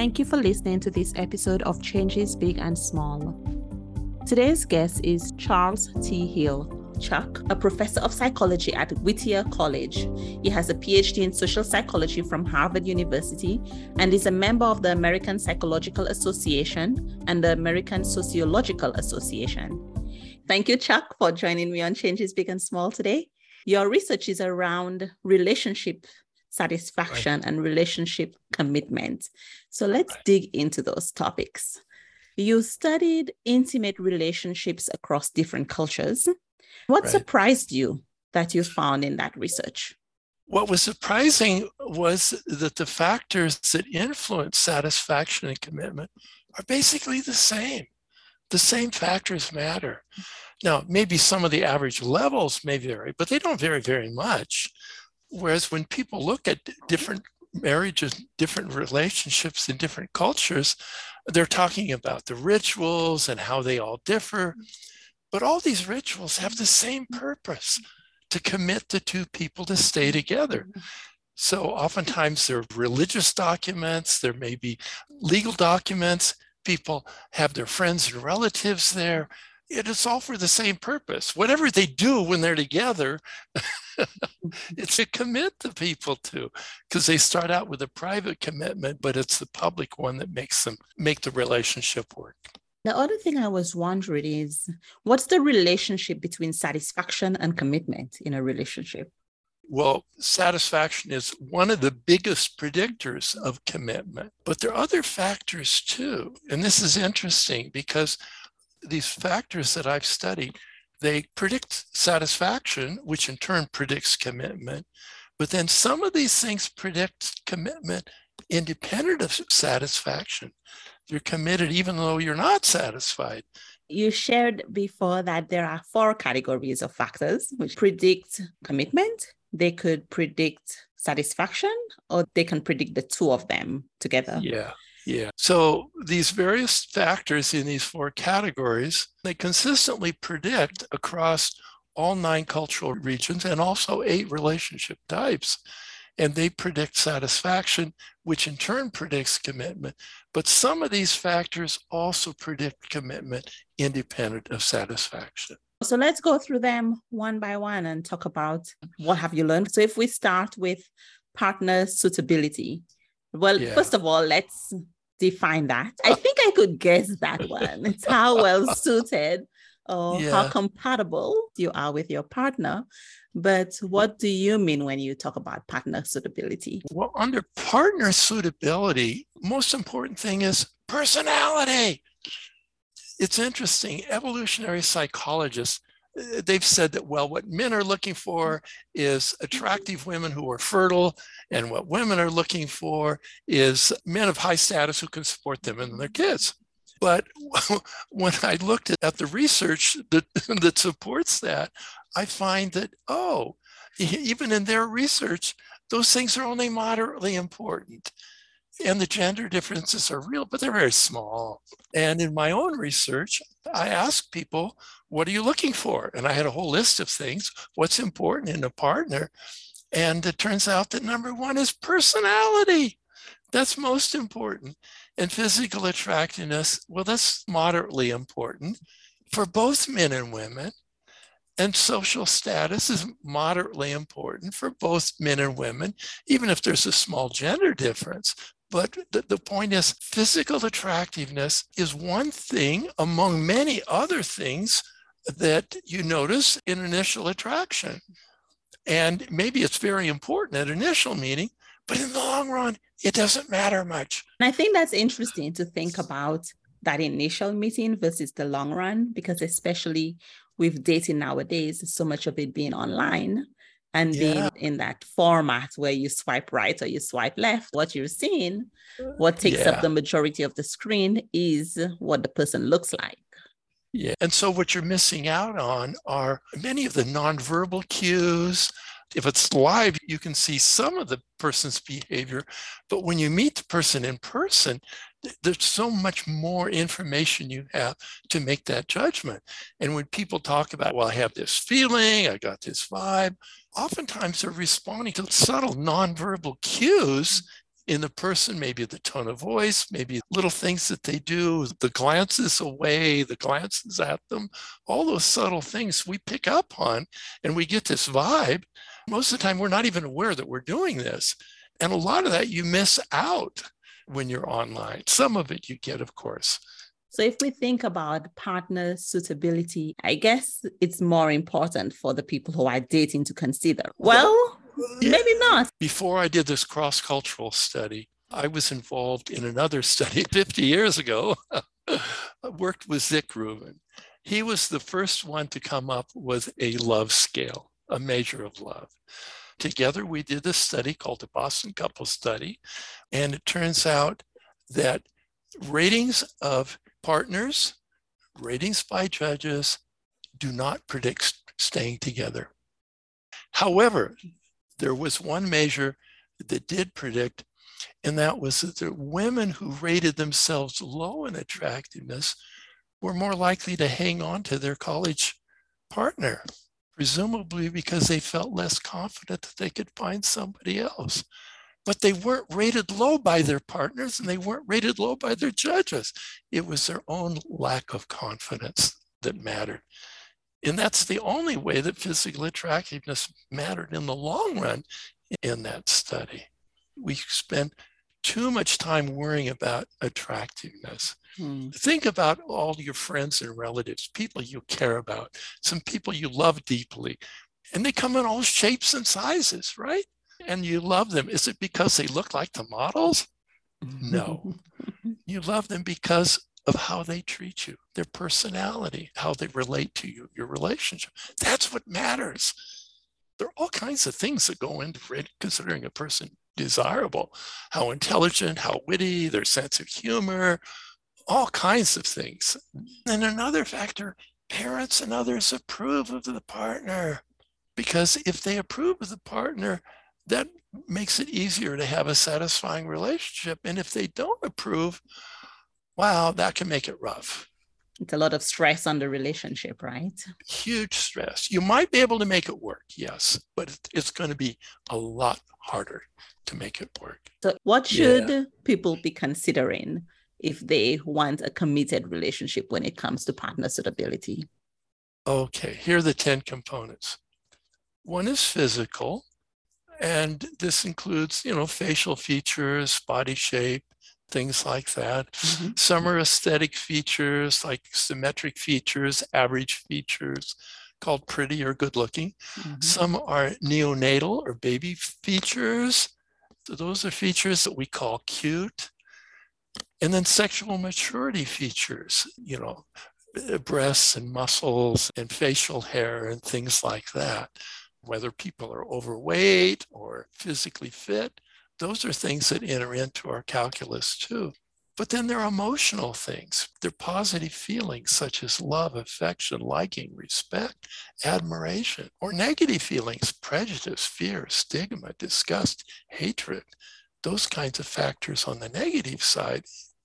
Thank you for listening to this episode of Changes Big and Small. Today's guest is Charles T. Hill, Chuck, a professor of psychology at Whittier College. He has a PhD in social psychology from Harvard University and is a member of the American Psychological Association and the American Sociological Association. Thank you, Chuck, for joining me on Changes Big and Small today. Your research is around relationship satisfaction right. and relationship commitment. So let's right. dig into those topics. You studied intimate relationships across different cultures. What right. surprised you that you found in that research? What was surprising was that the factors that influence satisfaction and commitment are basically the same. The same factors matter. Now, maybe some of the average levels may vary, but they don't vary very much. Whereas when people look at different marriages, different relationships in different cultures, they're talking about the rituals and how they all differ. But all these rituals have the same purpose to commit the two people to stay together. So oftentimes there are religious documents, there may be legal documents, people have their friends and relatives there. It is all for the same purpose. Whatever they do when they're together, it's a commit the people to, because they start out with a private commitment, but it's the public one that makes them make the relationship work. The other thing I was wondering is what's the relationship between satisfaction and commitment in a relationship? Well, satisfaction is one of the biggest predictors of commitment, but there are other factors too. And this is interesting because these factors that I've studied, they predict satisfaction, which in turn predicts commitment. But then some of these things predict commitment independent of satisfaction you're committed even though you're not satisfied. You shared before that there are four categories of factors which predict commitment. They could predict satisfaction, or they can predict the two of them together. Yeah. Yeah. So these various factors in these four categories, they consistently predict across all nine cultural regions and also eight relationship types and they predict satisfaction, which in turn predicts commitment. But some of these factors also predict commitment independent of satisfaction. So let's go through them one by one and talk about what have you learned. So if we start with partner suitability, well, yeah. first of all, let's define that. I think I could guess that one. It's how well suited or yeah. how compatible you are with your partner. But what do you mean when you talk about partner suitability? Well, under partner suitability, most important thing is personality. It's interesting. Evolutionary psychologists uh, they've said that well what men are looking for mm-hmm. is mm-hmm. attractive women who are fertile and what women are looking for is men of high status who can support them and their mm-hmm. kids but when i looked at the research that, that supports that I find that, oh, even in their research, those things are only moderately important. And the gender differences are real, but they're very small. And in my own research, I asked people, what are you looking for? And I had a whole list of things. What's important in a partner? And it turns out that number one is personality. That's most important. And physical attractiveness, well, that's moderately important for both men and women. And social status is moderately important for both men and women, even if there's a small gender difference. But the, the point is, physical attractiveness is one thing among many other things that you notice in initial attraction. And maybe it's very important at initial meeting, but in the long run, it doesn't matter much. And I think that's interesting to think about that initial meeting versus the long run, because especially with dating nowadays, so much of it being online and yeah. being in that format where you swipe right or you swipe left, what you're seeing, what takes yeah. up the majority of the screen is what the person looks like. Yeah. And so what you're missing out on are many of the nonverbal cues. If it's live, you can see some of the person's behavior. But when you meet the person in person, there's so much more information you have to make that judgment. And when people talk about, well, I have this feeling, I got this vibe, oftentimes they're responding to subtle nonverbal cues in the person, maybe the tone of voice, maybe little things that they do, the glances away, the glances at them, all those subtle things we pick up on and we get this vibe. Most of the time, we're not even aware that we're doing this. And a lot of that you miss out when you're online. Some of it you get, of course. So, if we think about partner suitability, I guess it's more important for the people who are dating to consider. Well. Maybe not. Before I did this cross cultural study, I was involved in another study 50 years ago. I worked with Zick Rubin. He was the first one to come up with a love scale, a measure of love. Together, we did this study called the Boston Couple Study. And it turns out that ratings of partners, ratings by judges do not predict staying together. However, there was one measure that did predict, and that was that the women who rated themselves low in attractiveness were more likely to hang on to their college partner, presumably because they felt less confident that they could find somebody else but they weren't rated low by their partners and they weren't rated low by their judges. It was their own lack of confidence that mattered. And that's the only way that physical attractiveness mattered in the long run in that study. We spend too much time worrying about attractiveness. Hmm. Think about all your friends and relatives, people you care about, some people you love deeply, and they come in all shapes and sizes, right? and you love them. Is it because they look like the models? No. you love them because of how they treat you, their personality, how they relate to you, your relationship. That's what matters. There are all kinds of things that go into considering a person desirable how intelligent, how witty, their sense of humor, all kinds of things. And another factor parents and others approve of the partner. Because if they approve of the partner, that makes it easier to have a satisfying relationship. And if they don't approve, wow, that can make it rough. It's a lot of stress on the relationship, right? Huge stress. You might be able to make it work, yes, but it's going to be a lot harder to make it work. So, what should yeah. people be considering if they want a committed relationship when it comes to partner suitability? Okay, here are the 10 components. One is physical, and this includes, you know, facial features, body shape, things like that. Mm-hmm. Some are aesthetic features like symmetric features, average features called pretty or good looking. Mm-hmm. Some are neonatal or baby features. So those are features that we call cute. And then sexual maturity features, you know, breasts and muscles and facial hair and things like that whether people are overweight or physically fit. Those are things that enter into our calculus too. But then there are emotional things. They're positive feelings such as love, affection, liking, respect, admiration, or negative feelings, prejudice, fear, stigma, disgust, hatred. Those kinds of factors on the negative side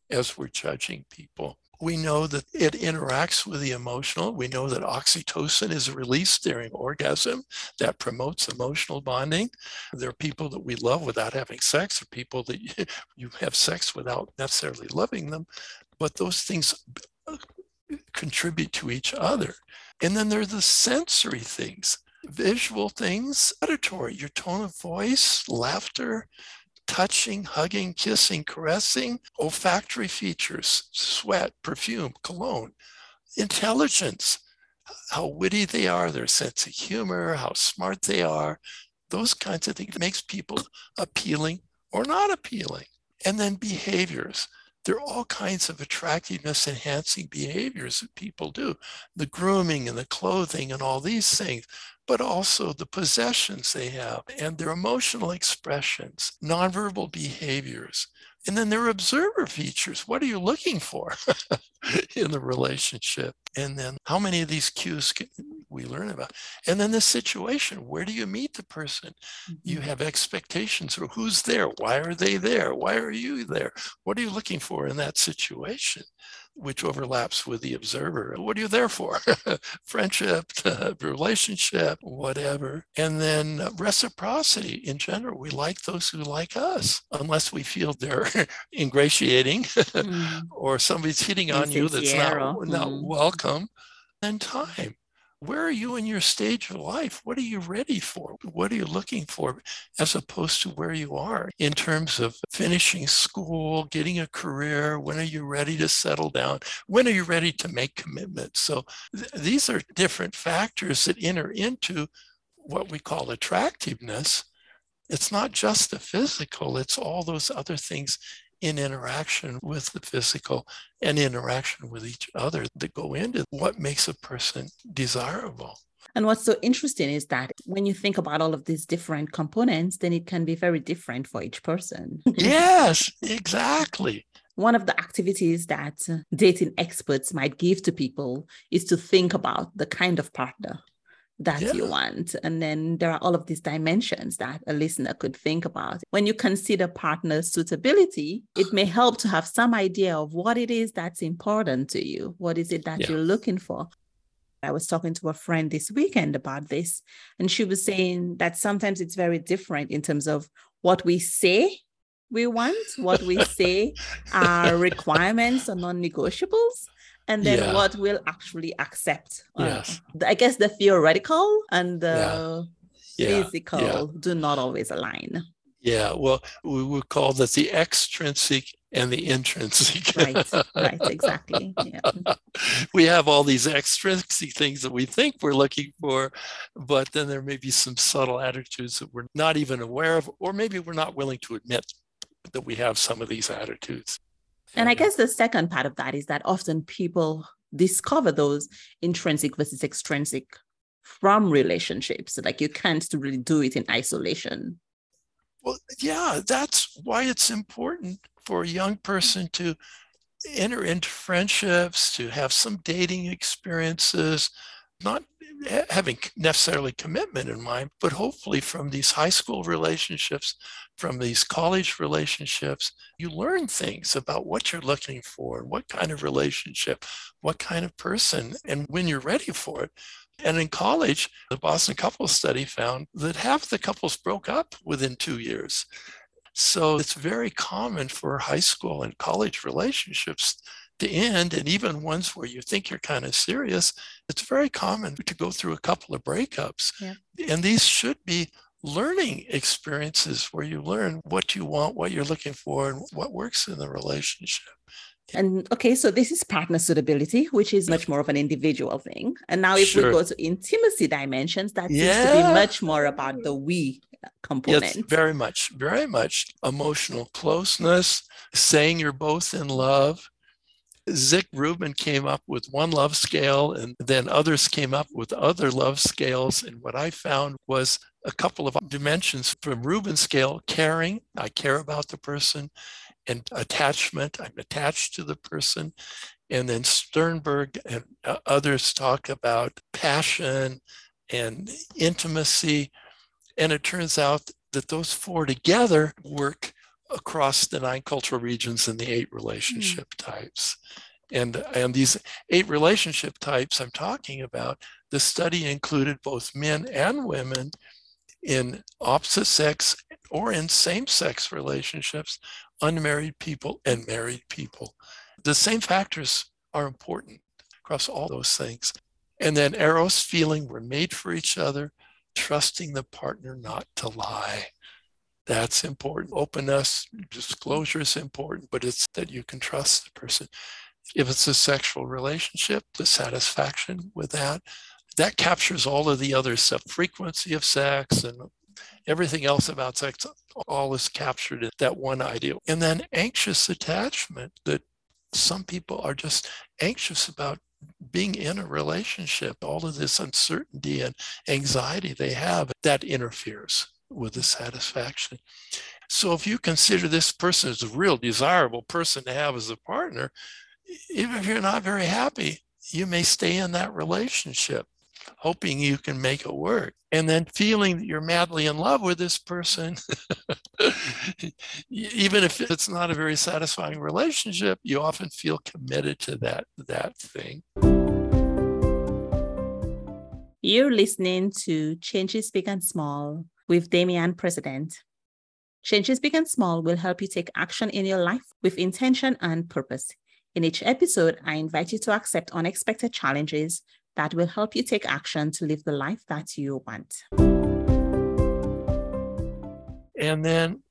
as we're judging people. We know that it interacts with the emotional. We know that oxytocin is released during orgasm that promotes emotional bonding. There are people that we love without having sex, or people that you have sex without necessarily loving them. But those things uh, contribute to each other. And then there are the sensory things, visual things, auditory, your tone of voice, laughter, touching, hugging, kissing, caressing, olfactory features, sweat, perfume, cologne, intelligence, how witty they are, their sense of humor, how smart they are, those kinds of things makes people appealing or not appealing. And then behaviors. There are all kinds of attractiveness enhancing behaviors that people do. The grooming and the clothing and all these things but also the possessions they have and their emotional expressions, nonverbal behaviors, And then there are observer features. What are you looking for in the relationship? And then how many of these cues can we learn about? And then the situation where do you meet the person? Mm-hmm. You have expectations or who's there? Why are they there? Why are you there? What are you looking for in that situation? Which overlaps with the observer. What are you there for? Friendship, relationship, whatever. And then reciprocity in general. We like those who like us, unless we feel they're ingratiating mm. or somebody's hitting on you that's not, mm. not mm-hmm. welcome. And time where are you in your stage of life? What are you ready for? What are you looking for as opposed to where you are in terms of finishing school, getting a career? When are you ready to settle down? When are you ready to make commitments? So th- these are different factors that enter into what we call attractiveness. It's not just the physical, it's all those other things in interaction with the physical and interaction with each other that go into what makes a person desirable. And what's so interesting is that when you think about all of these different components, then it can be very different for each person. yes, exactly. One of the activities that dating experts might give to people is to think about the kind of partner that yeah. you want. And then there are all of these dimensions that a listener could think about. When you consider partner suitability, it may help to have some idea of what it is that's important to you. What is it that yeah. you're looking for? I was talking to a friend this weekend about this, and she was saying that sometimes it's very different in terms of what we say we want, what we say are requirements or non negotiables and then yeah. what we'll actually accept. Yes. Uh, I guess the theoretical and the yeah. physical yeah. do not always align. Yeah, well, we would call that the extrinsic and the intrinsic. right, right, exactly. Yeah. we have all these extrinsic things that we think we're looking for, but then there may be some subtle attitudes that we're not even aware of, or maybe we're not willing to admit that we have some of these attitudes. And I guess the second part of that is that often people discover those intrinsic versus extrinsic from relationships. Like you can't really do it in isolation. Well, yeah, that's why it's important for a young person to enter into friendships, to have some dating experiences, not having necessarily commitment in mind, but hopefully from these high school relationships, from these college relationships, you learn things about what you're looking for, what kind of relationship, what kind of person, and when you're ready for it. And in college, the Boston Couples Study found that half the couples broke up within two years. So it's very common for high school and college relationships to end, and even ones where you think you're kind of serious, it's very common to go through a couple of breakups. Yeah. And these should be learning experiences where you learn what you want, what you're looking for, and what works in the relationship. And okay, so this is partner suitability, which is much more of an individual thing. And now, if sure. we go to intimacy dimensions, that yeah. seems to be much more about the we uh, component. Yes, very much, very much emotional closeness, saying you're both in love, Zick Rubin came up with one love scale, and then others came up with other love scales. And what I found was a couple of dimensions from Rubin's scale caring, I care about the person, and attachment, I'm attached to the person. And then Sternberg and uh, others talk about passion and intimacy. And it turns out that those four together work across the nine cultural regions and the eight relationship mm. types. And, and these eight relationship types I'm talking about, the study included both men and women in opposite sex or in same sex relationships, unmarried people and married people. The same factors are important across all those things. And then Eros feeling we're made for each other, trusting the partner not to lie. That's important. Openness, disclosure is important, but it's that you can trust the person. If it's a sexual relationship, the satisfaction with that, that captures all of the other stuff, frequency of sex and everything else about sex, all is captured in that one idea. And then anxious attachment that some people are just anxious about being in a relationship, all of this uncertainty and anxiety they have, that interferes with the satisfaction. So if you consider this person as a real desirable person to have as a partner, even if you're not very happy, you may stay in that relationship hoping you can make it work. And then feeling that you're madly in love with this person mm-hmm. even if it's not a very satisfying relationship you often feel committed to that that thing. You're listening to changes big and small with damian president changes big and small will help you take action in your life with intention and purpose in each episode, I invite you to accept unexpected challenges that will help you take action to live the life that you want. And then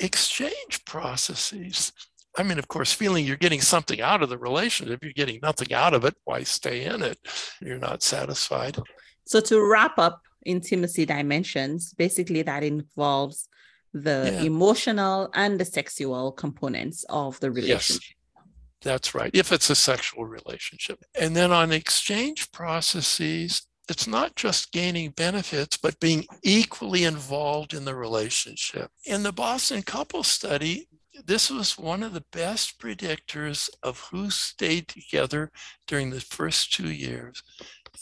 exchange processes. I mean, of course, feeling you're getting something out of the relationship, If you're getting nothing out of it. Why stay in it? You're not satisfied. So, to wrap up intimacy dimensions, basically that involves the yeah. emotional and the sexual components of the relationship. Yes. That's right, if it's a sexual relationship. And then on exchange processes, it's not just gaining benefits, but being equally involved in the relationship. In the Boston couple study, this was one of the best predictors of who stayed together during the first two years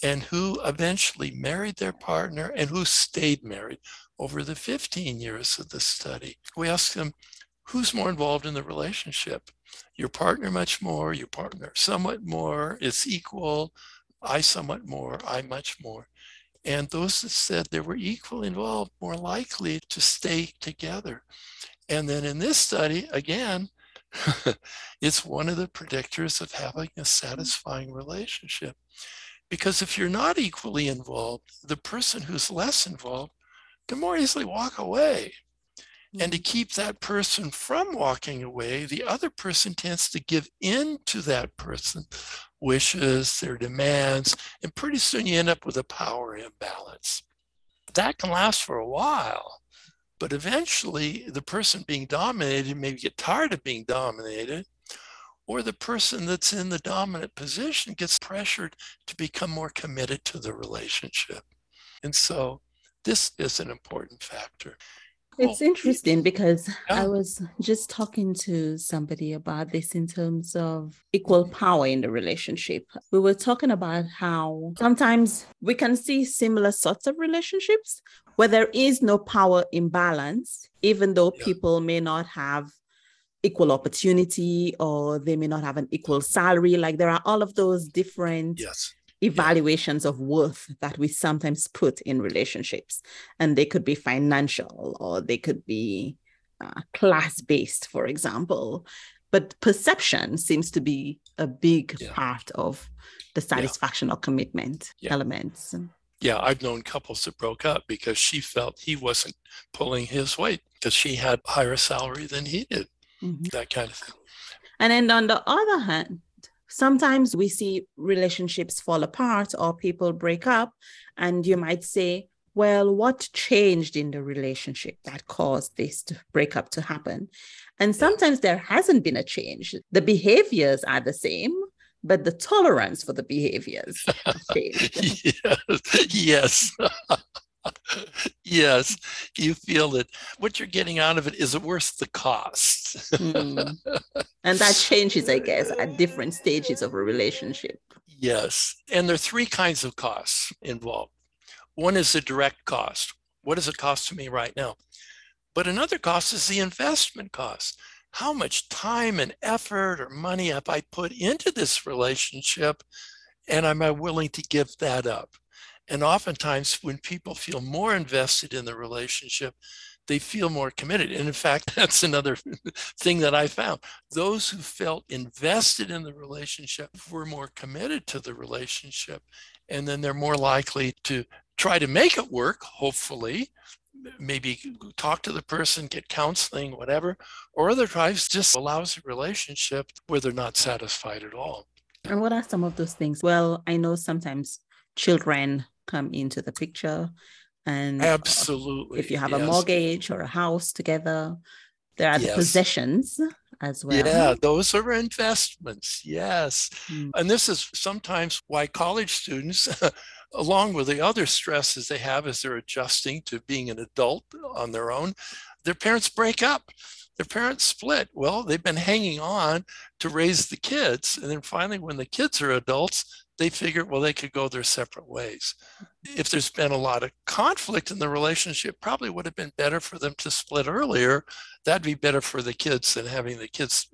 and who eventually married their partner and who stayed married over the 15 years of the study. We asked them, who's more involved in the relationship? your partner much more, your partner somewhat more, it's equal, I somewhat more, I much more. And those that said they were equally involved, more likely to stay together. And then in this study, again, it's one of the predictors of having a satisfying relationship. Because if you're not equally involved, the person who's less involved can more easily walk away and to mm-hmm. keep that person from walking away, the other person tends to give in to that person wishes, their demands, and pretty soon you end up with a power imbalance. That can last for a while, but eventually the person being dominated maybe get tired of being dominated, or the person that's in the dominant position gets pressured to become more committed to the relationship. And so this is an important factor. It's interesting because yeah. I was just talking to somebody about this in terms of equal power in the relationship. We were talking about how sometimes we can see similar sorts of relationships where there is no power imbalance, even though yeah. people may not have equal opportunity or they may not have an equal salary. Like there are all of those different yes evaluations of worth that we sometimes put in relationships. And they could be financial or they could be uh, class based, for example. But perception seems to be a big yeah. part of the satisfaction yeah. or commitment yeah. elements. Yeah, I've known couples that broke up because she felt he wasn't pulling his weight because she had higher salary than he did, mm-hmm. that kind of thing. And then on the other hand, sometimes we see relationships fall apart or people break up, and you might say, well, what changed in the relationship that caused this to break up to happen? And sometimes there hasn't been a change. The behaviors are the same, but the tolerance for the behaviors changed. yes. yes. yes, you feel that what you're getting out of it is it worth the cost. mm. And that changes, I guess, at different stages of a relationship. Yes. And there are three kinds of costs involved. One is the direct cost. What does it cost to me right now? But another cost is the investment cost. How much time and effort or money have I put into this relationship? And am I willing to give that up? And oftentimes, when people feel more invested in the relationship, they feel more committed. And in fact, that's another thing that I found. Those who felt invested in the relationship were more committed to the relationship. And then they're more likely to try to make it work, hopefully, maybe talk to the person, get counseling, whatever, or other times just allows a relationship where they're not satisfied at all. And what are some of those things? Well, I know sometimes children come into the picture. And absolutely, if you have yes. a mortgage or a house together, there are yes. the possessions as well. Yeah, those are investments. Yes. Mm. And this is sometimes why college students, along with the other stresses they have as they're adjusting to being an adult on their own, their parents break up their parents split well they've been hanging on to raise the kids and then finally when the kids are adults they figured, well, they could go their separate ways. If there's been a lot of conflict in the relationship, probably would have been better for them to split earlier. That'd be better for the kids than having the kids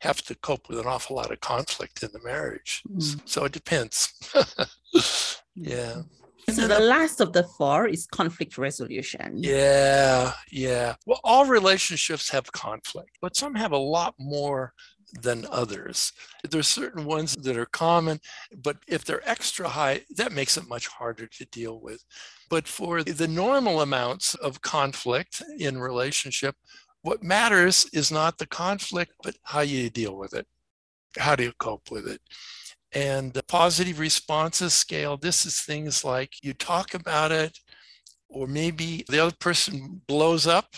have to cope with an awful lot of conflict in the marriage. Mm. So it depends. yeah. So the last of the four is conflict resolution. Yeah, yeah. Well, all relationships have conflict, but some have a lot more than others. There's certain ones that are common, but if they're extra high, that makes it much harder to deal with. But for the normal amounts of conflict in relationship, what matters is not the conflict, but how you deal with it. How do you cope with it? And the positive responses scale, this is things like you talk about it, or maybe the other person blows up.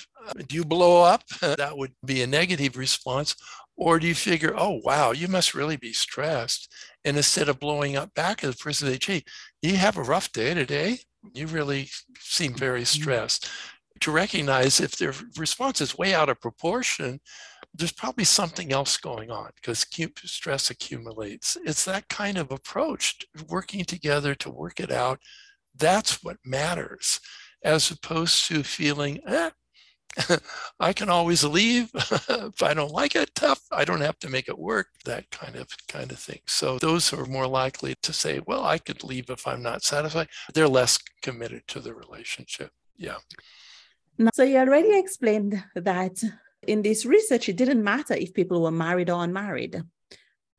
Do you blow up? that would be a negative response. Or do you figure, oh, wow, you must really be stressed? And instead of blowing up back at the person, say, gee, you have a rough day today. You really seem very mm-hmm. stressed. To recognize if their response is way out of proportion, there's probably something else going on because stress accumulates. It's that kind of approach, working together to work it out. That's what matters, as opposed to feeling, eh, I can always leave if I don't like it. Tough. I don't have to make it work. That kind of kind of thing. So those are more likely to say, "Well, I could leave if I'm not satisfied." They're less committed to the relationship. Yeah. So you already explained that in this research, it didn't matter if people were married or unmarried.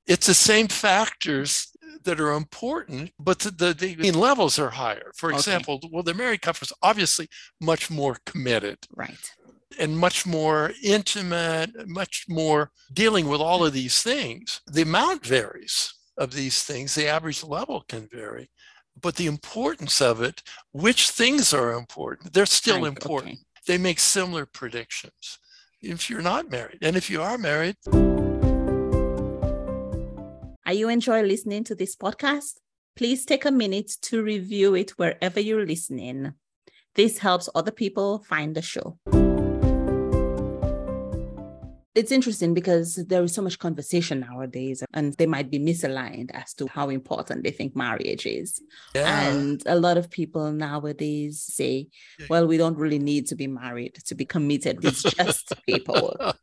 It's the same factors that are important, but the, the, the levels are higher. For example, okay. well, the married couple is obviously much more committed. Right and much more intimate, much more dealing with all of these things. The amount varies of these things, the average level can vary, but the importance of it, which things are important, they're still right, important. Okay. They make similar predictions if you're not married. And if you are married, are you enjoying listening to this podcast? Please take a minute to review it wherever you're listening. This helps other people find the show it's interesting because there is so much conversation nowadays and they might be misaligned as to how important they think marriage is. Yeah. and a lot of people nowadays say well we don't really need to be married to be committed it's just paperwork.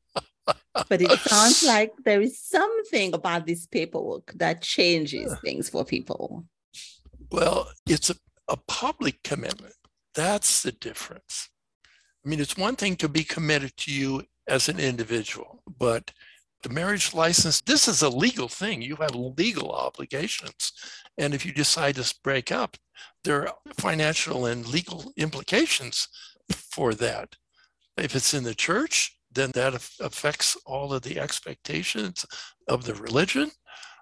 But it sounds like there is something about this paperwork that changes things for people. Well it's a, a public commitment. That's the difference. I mean it's one thing to be committed to you as an individual. But the marriage license, this is a legal thing. You have legal obligations. And if you decide to break up, there are financial and legal implications for that. If it's in the church, then that affects all of the expectations of the religion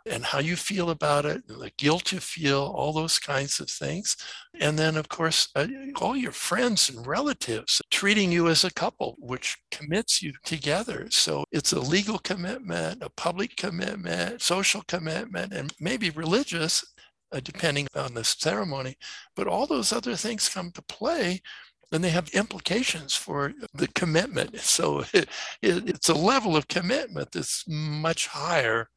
and how you feel about it, the guilt you feel, all those kinds of things. And then, of course, uh, all your friends and relatives treating you as a couple, which commits you together. So it's a legal commitment, a public commitment, social commitment, and maybe religious, uh, depending on the ceremony. But all those other things come to play and they have implications for the commitment. So it, it, it's a level of commitment that's much higher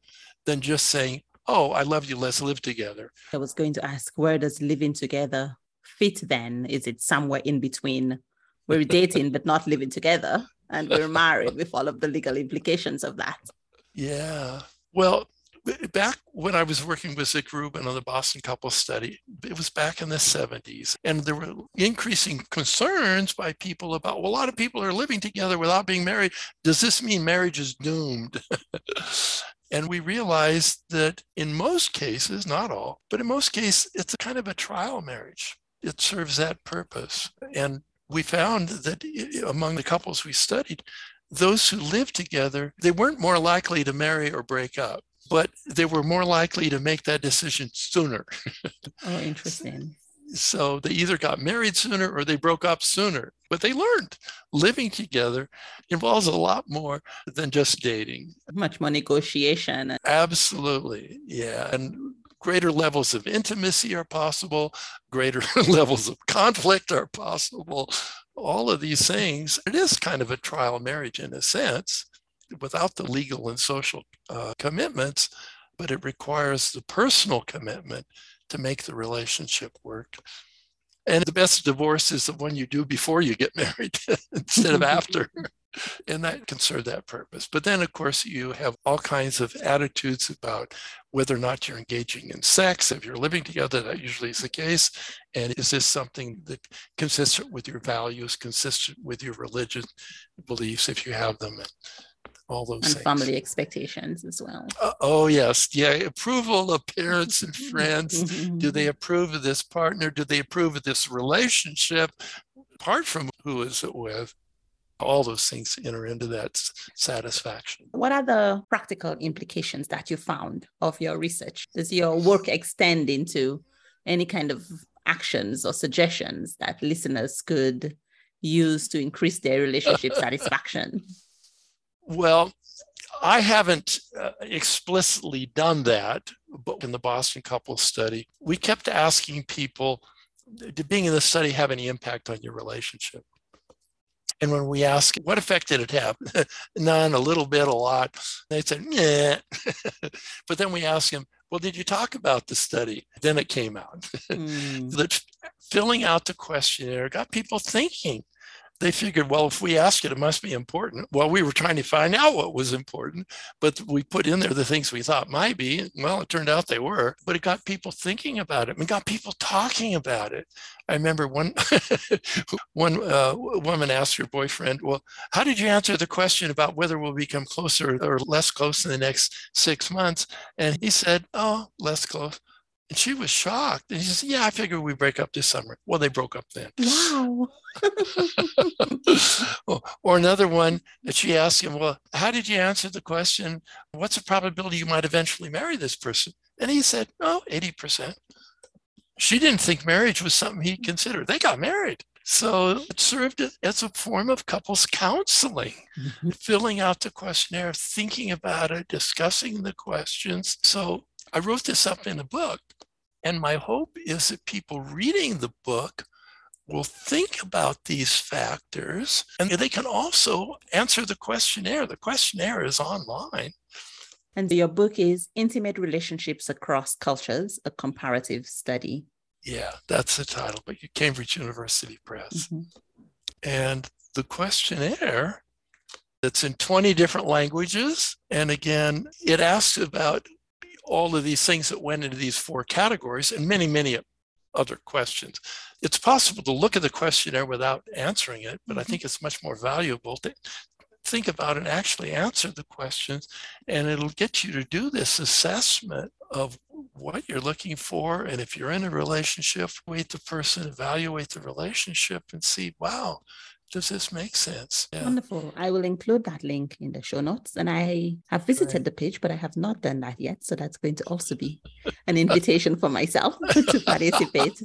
than just saying, oh, I love you, let's live together. I was going to ask, where does living together fit then? Is it somewhere in between? We're dating, but not living together, and we're married with all of the legal implications of that. Yeah. Well, back when I was working with Zick Rubin on the Boston couple study, it was back in the 70s. And there were increasing concerns by people about, well, a lot of people are living together without being married. Does this mean marriage is doomed? And we realized that in most cases, not all, but in most cases, it's a kind of a trial marriage. It serves that purpose. And we found that among the couples we studied, those who lived together, they weren't more likely to marry or break up, but they were more likely to make that decision sooner. oh, interesting. So they either got married sooner or they broke up sooner. But they learned living together involves a lot more than just dating. Much more negotiation. Absolutely. Yeah. And greater levels of intimacy are possible, greater levels of conflict are possible. all of these things, it is kind of a trial marriage in a sense, without the legal and social uh, commitments, but it requires the personal commitment to make the relationship work. And the best divorce is the one you do before you get married instead of after. and that can serve that purpose. But then, of course, you have all kinds of attitudes about whether or not you're engaging in sex. If you're living together, that usually is the case. And is this something that consistent with your values, consistent with your religious beliefs, if you have them? All those and things. family expectations as well. Uh, oh yes, yeah. Approval of parents and friends. Do they approve of this partner? Do they approve of this relationship? Apart from who is it with, all those things enter into that satisfaction. What are the practical implications that you found of your research? Does your work extend into any kind of actions or suggestions that listeners could use to increase their relationship satisfaction? Well, I haven't uh, explicitly done that, but in the Boston couple study, we kept asking people, did being in the study have any impact on your relationship? And when we asked, what effect did it have? None, a little bit, a lot. They said, yeah. but then we asked them, well, did you talk about the study? Then it came out. Mm. that filling out the questionnaire got people thinking they figured, well, if we ask it, it must be important. Well, we were trying to find out what was important, but we put in there the things we thought might be. Well, it turned out they were, but it got people thinking about it and got people talking about it. I remember one one uh, woman asked her boyfriend, "Well, how did you answer the question about whether we'll become closer or less close in the next six months?" And he said, "Oh, less close." And she was shocked. And she said, Yeah, I figured we break up this summer. Well, they broke up then. Wow. or another one that she asked him, Well, how did you answer the question? What's the probability you might eventually marry this person? And he said, Oh, 80%. She didn't think marriage was something he considered. They got married. So it served as a form of couples counseling, mm-hmm. filling out the questionnaire, thinking about it, discussing the questions. So I wrote this up in a book and my hope is that people reading the book will think about these factors and they can also answer the questionnaire. The questionnaire is online. And your book is Intimate Relationships Across Cultures, a comparative study. Yeah, that's the title, but Cambridge University Press. Mm-hmm. And the questionnaire, that's in 20 different languages. And again, it asks about all of these things that went into these four categories and many, many other questions. It's possible to look at the questionnaire without answering it, but I mm-hmm. think it's much more valuable to think about and actually answer the questions. And it'll get you to do this assessment of what you're looking for. And if you're in a relationship, wait the person, evaluate the relationship and see, wow, does this make sense? Yeah. Wonderful. I will include that link in the show notes. And I have visited right. the page, but I have not done that yet. So that's going to also be an invitation for myself to participate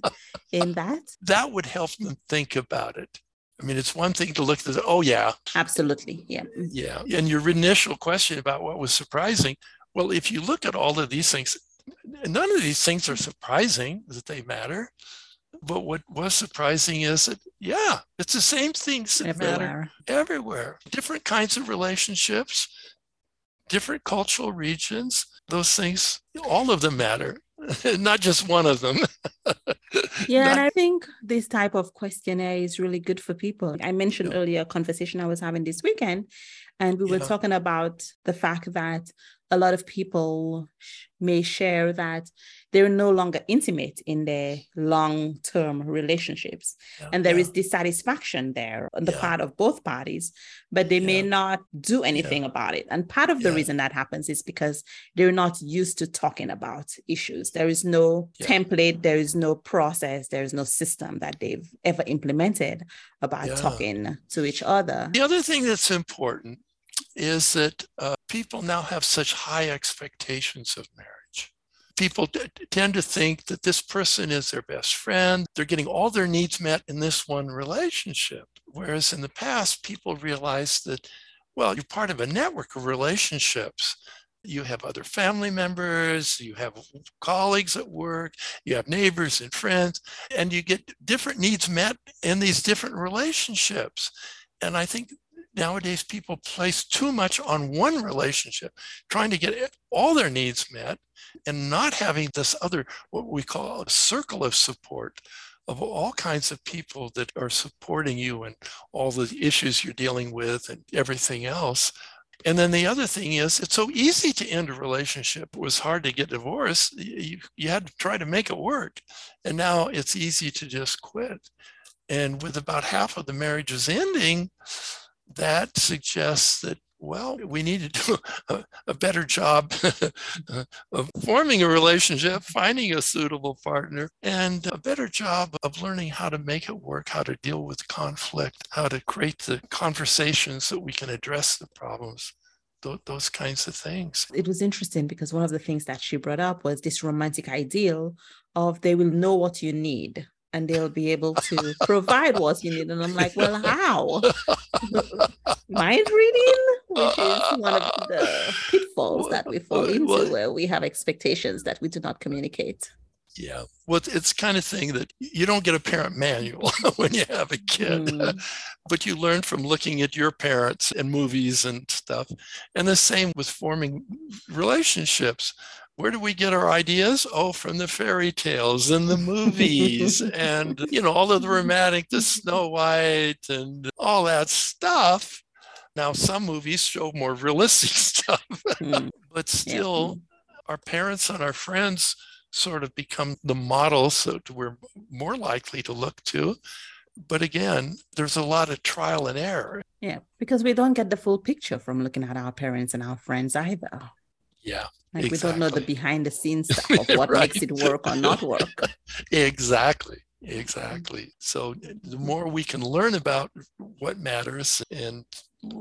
in that. That would help them think about it. I mean, it's one thing to look at the, oh, yeah. Absolutely. Yeah. Yeah. And your initial question about what was surprising. Well, if you look at all of these things, none of these things are surprising that they matter. But what was surprising is that, yeah, it's the same things that everywhere. matter everywhere. Different kinds of relationships, different cultural regions, those things, all of them matter, not just one of them. yeah, not- and I think this type of questionnaire is really good for people. I mentioned yeah. earlier a conversation I was having this weekend, and we were yeah. talking about the fact that a lot of people may share that they're no longer intimate in their long term relationships. Yeah, and there yeah. is dissatisfaction there on the yeah. part of both parties, but they may not do anything about it. And part of the reason that happens is because they're not used to talking about issues. There is no template, there is no process, there is no system that they've ever implemented about talking to each other. The other thing that's important is that uh, people now have such high expectations of marriage people t- tend to think that this person is their best friend. They're getting all their needs met in this one relationship. Whereas in the past, people realized that, well, you're part of a network of relationships. You have other family members, you have colleagues at work, you have neighbors and friends, and you get different needs met in these different relationships. And I think nowadays people place too much on one relationship, trying to get all their needs met and not having this other, what we call a circle of support of all kinds of people that are supporting you and all the issues you're dealing with and everything else. And then the other thing is, it's so easy to end a relationship. It was hard to get divorced. You, you had to try to make it work. And now it's easy to just quit. And with about half of the marriages ending, that suggests that well, we need to do a, a better job of forming a relationship, finding a suitable partner, and a better job of learning how to make it work, how to deal with conflict, how to create the conversations that we can address the problems those kinds of things. It was interesting because one of the things that she brought up was this romantic ideal of they will know what you need and they'll be able to provide what you need. And I'm like, well, how? Mind reading, which is one of the pitfalls that we fall into where we have expectations that we do not communicate. Yeah. Well, it's kind of thing that you don't get a parent manual when you have a kid, mm. but you learn from looking at your parents and movies and stuff. And the same with forming relationships where do we get our ideas? Oh, from the fairy tales and the movies and, you know, all of the romantic, the Snow White and all that stuff. Now, some movies show more realistic stuff, mm. but still, yeah. our parents and our friends sort of become the models that we're more likely to look to. But again, there's a lot of trial and error. Yeah, because we don't get the full picture from looking at our parents and our friends either. Yeah. Like exactly. we don't know the behind the scenes stuff of what right. makes it work or not work. exactly. Exactly. So the more we can learn about what matters and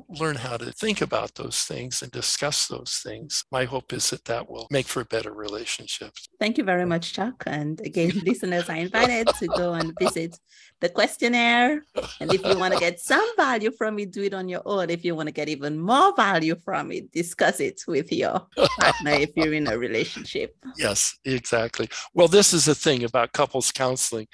learn how to think about those things and discuss those things. My hope is that that will make for better relationships. Thank you very much, Chuck. And again, listeners are invited to go and visit the questionnaire. And if you want to get some value from it, do it on your own. If you want to get even more value from it, discuss it with your partner if you're in a relationship. Yes, exactly. Well, this is the thing about couples counseling.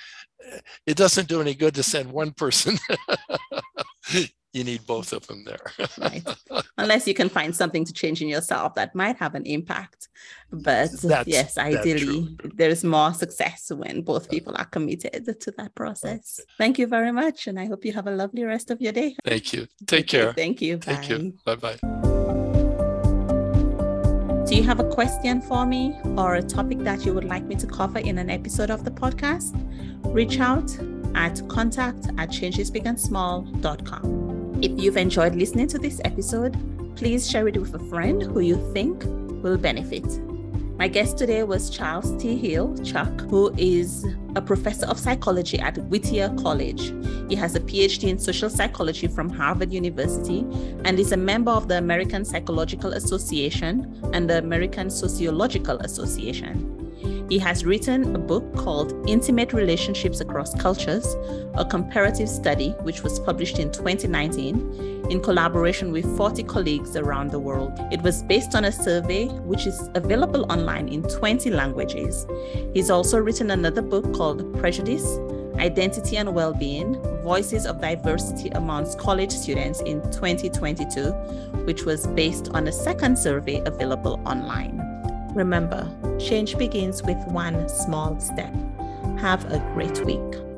It doesn't do any good to send one person you need both of them there. right. Unless you can find something to change in yourself that might have an impact. But that's, yes, ideally, there's more success when both people are committed to that process. Thank you very much. And I hope you have a lovely rest of your day. Thank you. Take care. Thank you. Thank Bye. you. Bye bye. Do you have a question for me or a topic that you would like me to cover in an episode of the podcast? Reach out at contact at changesbigandsmall.com. If you've enjoyed listening to this episode, please share it with a friend who you think will benefit. My guest today was Charles T. Hill, Chuck, who is a professor of psychology at Whittier College. He has a PhD in social psychology from Harvard University and is a member of the American Psychological Association and the American Sociological Association. He has written a book called Intimate Relationships Across Cultures, a comparative study which was published in 2019 in collaboration with 40 colleagues around the world. It was based on a survey which is available online in 20 languages. He's also written another book called Prejudice Identity and Wellbeing Voices of Diversity Amongst College Students in 2022, which was based on a second survey available online. Remember, change begins with one small step. Have a great week.